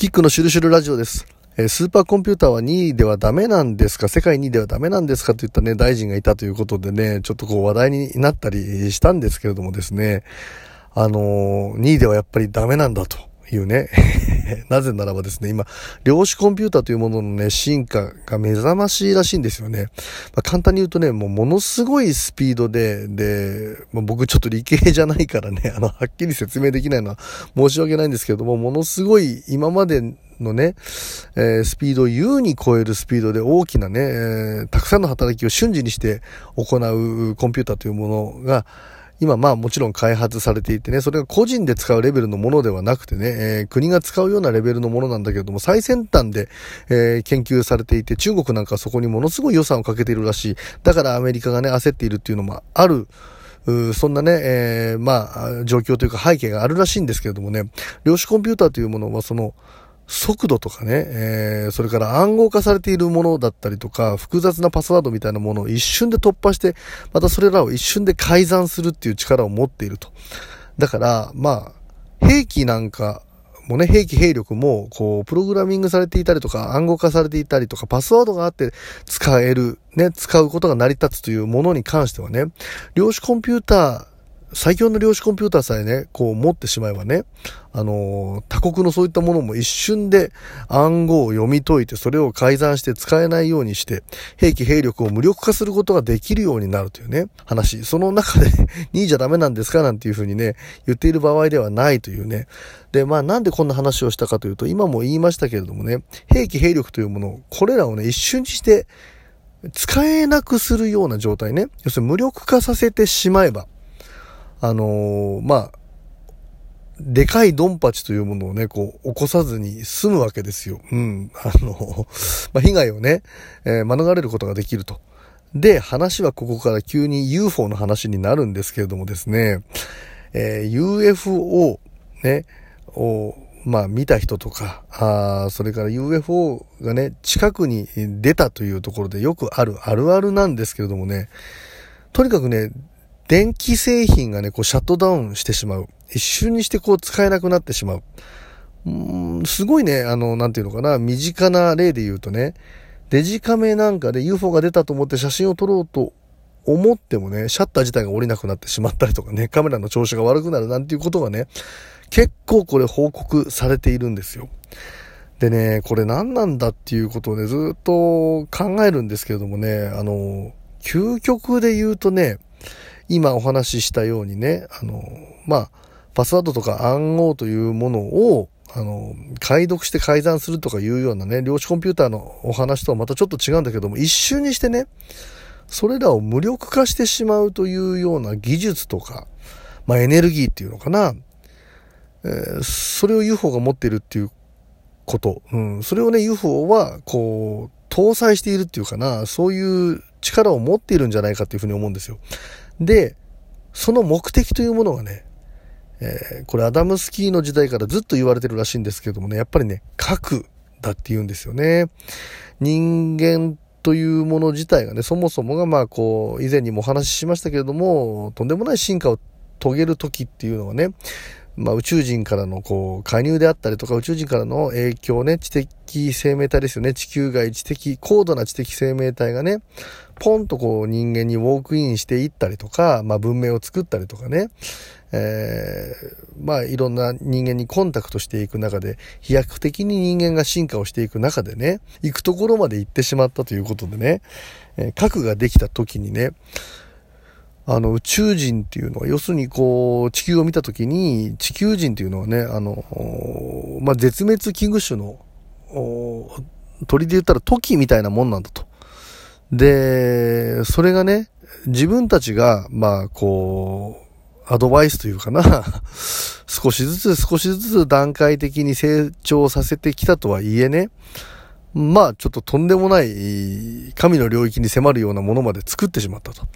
キックのシュルシュルラジオです。えスーパーコンピューターは2位ではダメなんですか？世界2位ではダメなんですか？といったね、大臣がいたということでね、ちょっとこう話題になったりしたんですけれどもですね、あのー、2位ではやっぱりダメなんだというね、なぜならばですね、今、量子コンピューターというもののね、進化が目覚ましいらしいんですよね。まあ、簡単に言うとね、もうものすごいスピードで、で、まあ、僕ちょっと理系じゃないからね、あの、はっきり説明できないのは申し訳ないんですけれども、ものすごい今までのね、えー、スピードを優に超えるスピードで大きなね、えー、たくさんの働きを瞬時にして行うコンピューターというものが、今まあもちろん開発されていてね、それが個人で使うレベルのものではなくてね、えー、国が使うようなレベルのものなんだけれども、最先端で、えー、研究されていて、中国なんかそこにものすごい予算をかけているらしい。だからアメリカがね、焦っているっていうのもある。そんなね、えー、まあ、状況というか背景があるらしいんですけれどもね、量子コンピューターというものはその、速度とかね、えー、それから暗号化されているものだったりとか、複雑なパスワードみたいなものを一瞬で突破して、またそれらを一瞬で改ざんするっていう力を持っていると。だから、まあ、兵器なんかもね、兵器兵力も、こう、プログラミングされていたりとか、暗号化されていたりとか、パスワードがあって使える、ね、使うことが成り立つというものに関してはね、量子コンピューター最強の量子コンピューターさえね、こう持ってしまえばね、あのー、他国のそういったものも一瞬で暗号を読み解いて、それを改ざんして使えないようにして、兵器兵力を無力化することができるようになるというね、話。その中で 2位じゃダメなんですかなんていうふうにね、言っている場合ではないというね。で、まあなんでこんな話をしたかというと、今も言いましたけれどもね、兵器兵力というものを、これらをね、一瞬にして、使えなくするような状態ね。要するに無力化させてしまえば、あのー、まあ、でかいドンパチというものをね、こう、起こさずに済むわけですよ。うん。あの、まあ、被害をね、えー、免れることができると。で、話はここから急に UFO の話になるんですけれどもですね、えー、UFO ね、を、まあ見た人とか、あそれから UFO がね、近くに出たというところでよくあるあるあるなんですけれどもね、とにかくね、電気製品がね、こうシャットダウンしてしまう。一瞬にしてこう使えなくなってしまう。うんすごいね、あの、なんていうのかな、身近な例で言うとね、デジカメなんかで UFO が出たと思って写真を撮ろうと思ってもね、シャッター自体が降りなくなってしまったりとかね、カメラの調子が悪くなるなんていうことがね、結構これ報告されているんですよ。でね、これ何なんだっていうことをね、ずっと考えるんですけれどもね、あの、究極で言うとね、今お話ししたようにね、あの、まあ、パスワードとか暗号というものを、あの、解読して改ざんするとかいうようなね、量子コンピューターのお話とはまたちょっと違うんだけども、一瞬にしてね、それらを無力化してしまうというような技術とか、まあエネルギーっていうのかな、えー、それを UFO が持っているっていうこと、うん、それをね、UFO は、こう、搭載しているっていうかな、そういう力を持っているんじゃないかっていうふうに思うんですよ。で、その目的というものがね、えー、これアダムスキーの時代からずっと言われてるらしいんですけどもね、やっぱりね、核だって言うんですよね。人間というもの自体がね、そもそもがまあこう、以前にもお話ししましたけれども、とんでもない進化を遂げる時っていうのはね、まあ、宇宙人からのこう加入であったりとか宇宙人からの影響ね、知的生命体ですよね。地球外知的、高度な知的生命体がね、ポンとこう人間にウォークインしていったりとか、まあ文明を作ったりとかね、えー、まあいろんな人間にコンタクトしていく中で、飛躍的に人間が進化をしていく中でね、行くところまで行ってしまったということでね、えー、核ができた時にね、あの、宇宙人っていうのは、要するにこう、地球を見たときに、地球人っていうのはね、あの、まあ、絶滅危惧種の、鳥で言ったらトキみたいなもんなんだと。で、それがね、自分たちが、まあ、こう、アドバイスというかな、少しずつ少しずつ段階的に成長させてきたとはいえね、まあ、ちょっととんでもない神の領域に迫るようなものまで作ってしまったと。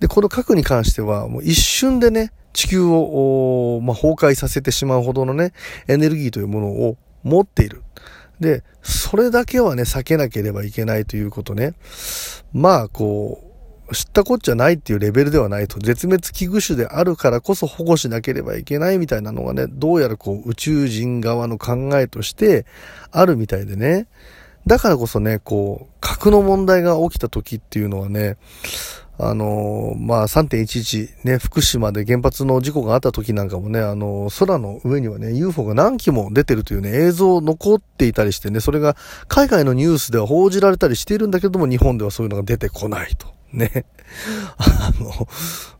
で、この核に関しては、もう一瞬でね、地球を、まあ、崩壊させてしまうほどのね、エネルギーというものを持っている。で、それだけはね、避けなければいけないということね。まあ、こう、知ったこっちゃないっていうレベルではないと。絶滅危惧種であるからこそ保護しなければいけないみたいなのがね、どうやらこう宇宙人側の考えとしてあるみたいでね。だからこそね、こう、核の問題が起きた時っていうのはね、あのまあ、3.11ね、福島で原発の事故があった時なんかもね、あの空の上にはね、UFO が何機も出てるというね、映像残っていたりしてね、それが海外のニュースでは報じられたりしているんだけども、日本ではそういうのが出てこないと。ね。あの、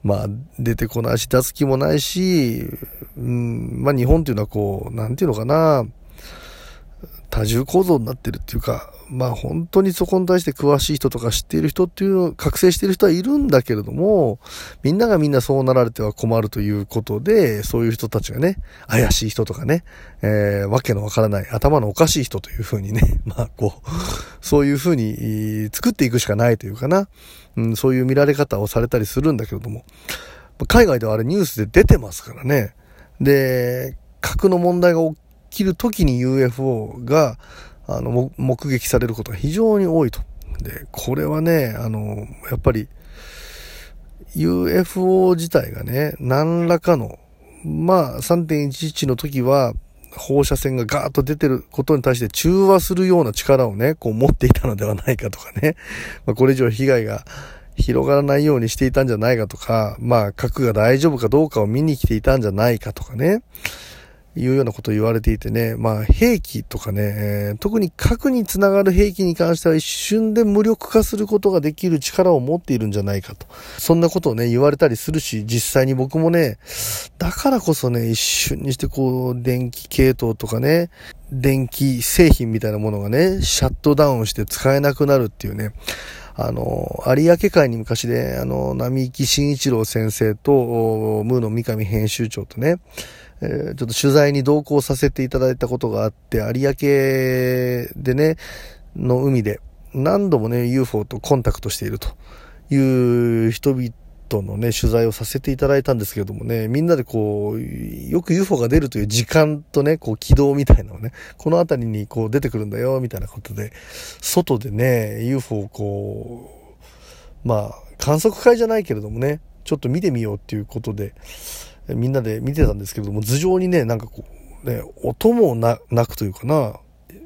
まあ、出てこないし、出す気もないし、うん、まあ日本っていうのはこう、なんていうのかな、多重構造になってるっていうか、まあ本当にそこに対して詳しい人とか知っている人っていうのを覚醒している人はいるんだけれども、みんながみんなそうなられては困るということで、そういう人たちがね、怪しい人とかね、えー、わけのわからない、頭のおかしい人というふうにね、まあこう、そういうふうに作っていくしかないというかな、うん、そういう見られ方をされたりするんだけれども、海外ではあれニュースで出てますからね。で、核の問題が起きる時に UFO が、あの、目撃されることが非常に多いと。で、これはね、あの、やっぱり、UFO 自体がね、何らかの、まあ、3.11の時は、放射線がガーッと出てることに対して中和するような力をね、こう持っていたのではないかとかね。まあ、これ以上被害が広がらないようにしていたんじゃないかとか、まあ、核が大丈夫かどうかを見に来ていたんじゃないかとかね。いうようなことを言われていてね、まあ兵器とかね、特に核につながる兵器に関しては一瞬で無力化することができる力を持っているんじゃないかと。そんなことをね、言われたりするし、実際に僕もね、だからこそね、一瞬にしてこう、電気系統とかね、電気製品みたいなものがね、シャットダウンして使えなくなるっていうね、あの、有明海に昔で、あの、並木慎一郎先生と、ムーの三上編集長とね、えー、ちょっと取材に同行させていただいたことがあって、有明でね、の海で何度もね、UFO とコンタクトしているという人々のね、取材をさせていただいたんですけれどもね、みんなでこう、よく UFO が出るという時間とね、こう軌道みたいなのね、この辺りにこう出てくるんだよ、みたいなことで、外でね、UFO をこう、まあ、観測会じゃないけれどもね、ちょっと見てみようっていうことで、みんなで見てたんですけども、頭上にね、なんかこう、ね、音もな、なくというかな、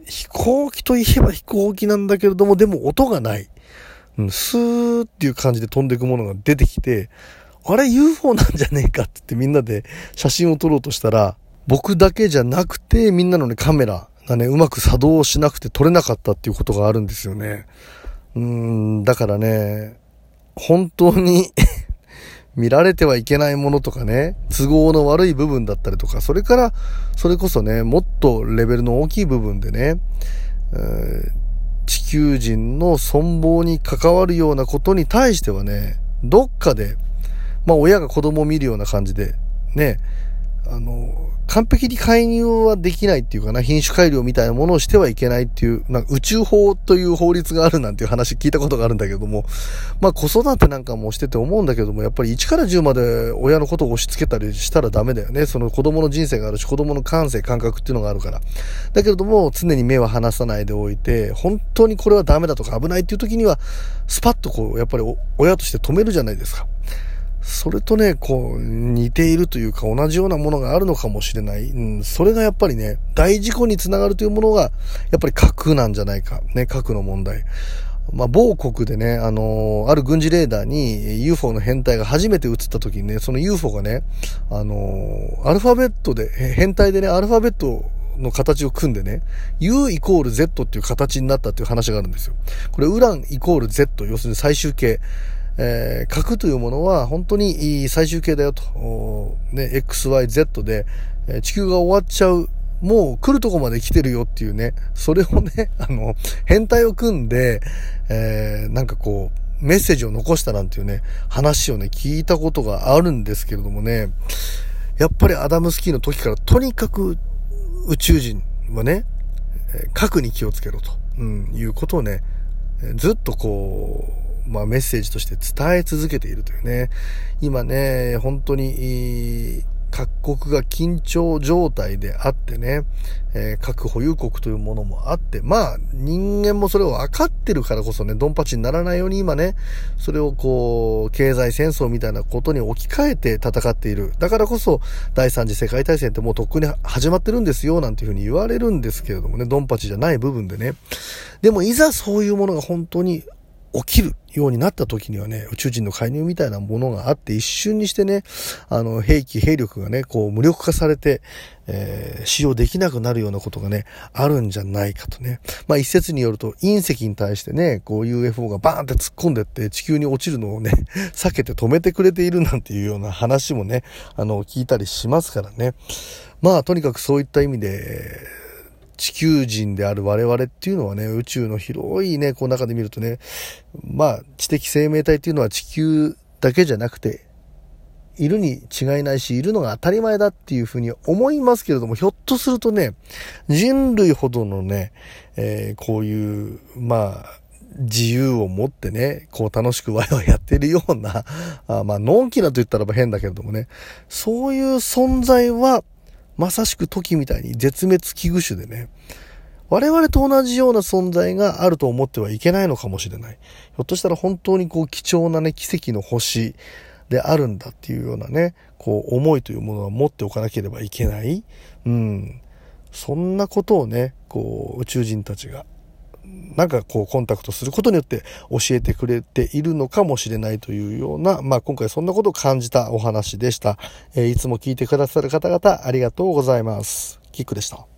飛行機といえば飛行機なんだけれども、でも音がない。うん、スーっていう感じで飛んでいくものが出てきて、あれ UFO なんじゃねえかって言ってみんなで写真を撮ろうとしたら、僕だけじゃなくてみんなのねカメラがね、うまく作動しなくて撮れなかったっていうことがあるんですよね。うん、だからね、本当に見られてはいけないものとかね、都合の悪い部分だったりとか、それから、それこそね、もっとレベルの大きい部分でね、地球人の存亡に関わるようなことに対してはね、どっかで、まあ親が子供を見るような感じで、ね、あの、完璧に介入はできないっていうかな、品種改良みたいなものをしてはいけないっていう、なんか宇宙法という法律があるなんていう話聞いたことがあるんだけども、まあ子育てなんかもしてて思うんだけども、やっぱり1から10まで親のことを押し付けたりしたらダメだよね。その子供の人生があるし、子供の感性、感覚っていうのがあるから。だけれども、常に目は離さないでおいて、本当にこれはダメだとか危ないっていう時には、スパッとこう、やっぱり親として止めるじゃないですか。それとね、こう、似ているというか同じようなものがあるのかもしれない。うん、それがやっぱりね、大事故につながるというものが、やっぱり核なんじゃないか。ね、核の問題。まあ、某国でね、あのー、ある軍事レーダーに UFO の変態が初めて映った時にね、その UFO がね、あのー、アルファベットで、変態でね、アルファベットの形を組んでね、U イコール Z っていう形になったっていう話があるんですよ。これ、ウランイコール Z、要するに最終形。えー、核というものは本当に最終形だよと。ね、XYZ で、え、地球が終わっちゃう。もう来るとこまで来てるよっていうね、それをね、あの、変態を組んで、えー、なんかこう、メッセージを残したなんていうね、話をね、聞いたことがあるんですけれどもね、やっぱりアダムスキーの時からとにかく宇宙人はね、核に気をつけろと、うん、いうことをね、ずっとこう、まあ、メッセージとして伝え続けているというね。今ね、本当に、各国が緊張状態であってね、えー、核保有国というものもあって、まあ、人間もそれを分かってるからこそね、ドンパチにならないように今ね、それをこう、経済戦争みたいなことに置き換えて戦っている。だからこそ、第三次世界大戦ってもうとっくに始まってるんですよ、なんていうふうに言われるんですけれどもね、ドンパチじゃない部分でね。でも、いざそういうものが本当に起きるようになった時にはね、宇宙人の介入みたいなものがあって、一瞬にしてね、あの、兵器、兵力がね、こう、無力化されて、えー、使用できなくなるようなことがね、あるんじゃないかとね。まあ、一説によると、隕石に対してね、こう、UFO がバーンって突っ込んでって地球に落ちるのをね、避けて止めてくれているなんていうような話もね、あの、聞いたりしますからね。まあ、とにかくそういった意味で、地球人である我々っていうのはね、宇宙の広いね、こう中で見るとね、まあ、知的生命体っていうのは地球だけじゃなくて、いるに違いないし、いるのが当たり前だっていうふうに思いますけれども、ひょっとするとね、人類ほどのね、えー、こういう、まあ、自由を持ってね、こう楽しくワイワイやってるような、あまあ、のんきなと言ったらば変だけれどもね、そういう存在は、まさしく時みたいに絶滅危惧種でね、我々と同じような存在があると思ってはいけないのかもしれない。ひょっとしたら本当にこう貴重なね、奇跡の星であるんだっていうようなね、こう思いというものは持っておかなければいけない。うん。そんなことをね、こう宇宙人たちがなんかこうコンタクトすることによって教えてくれているのかもしれないというような、まあ今回そんなことを感じたお話でした。えー、いつも聞いてくださる方々ありがとうございます。キックでした。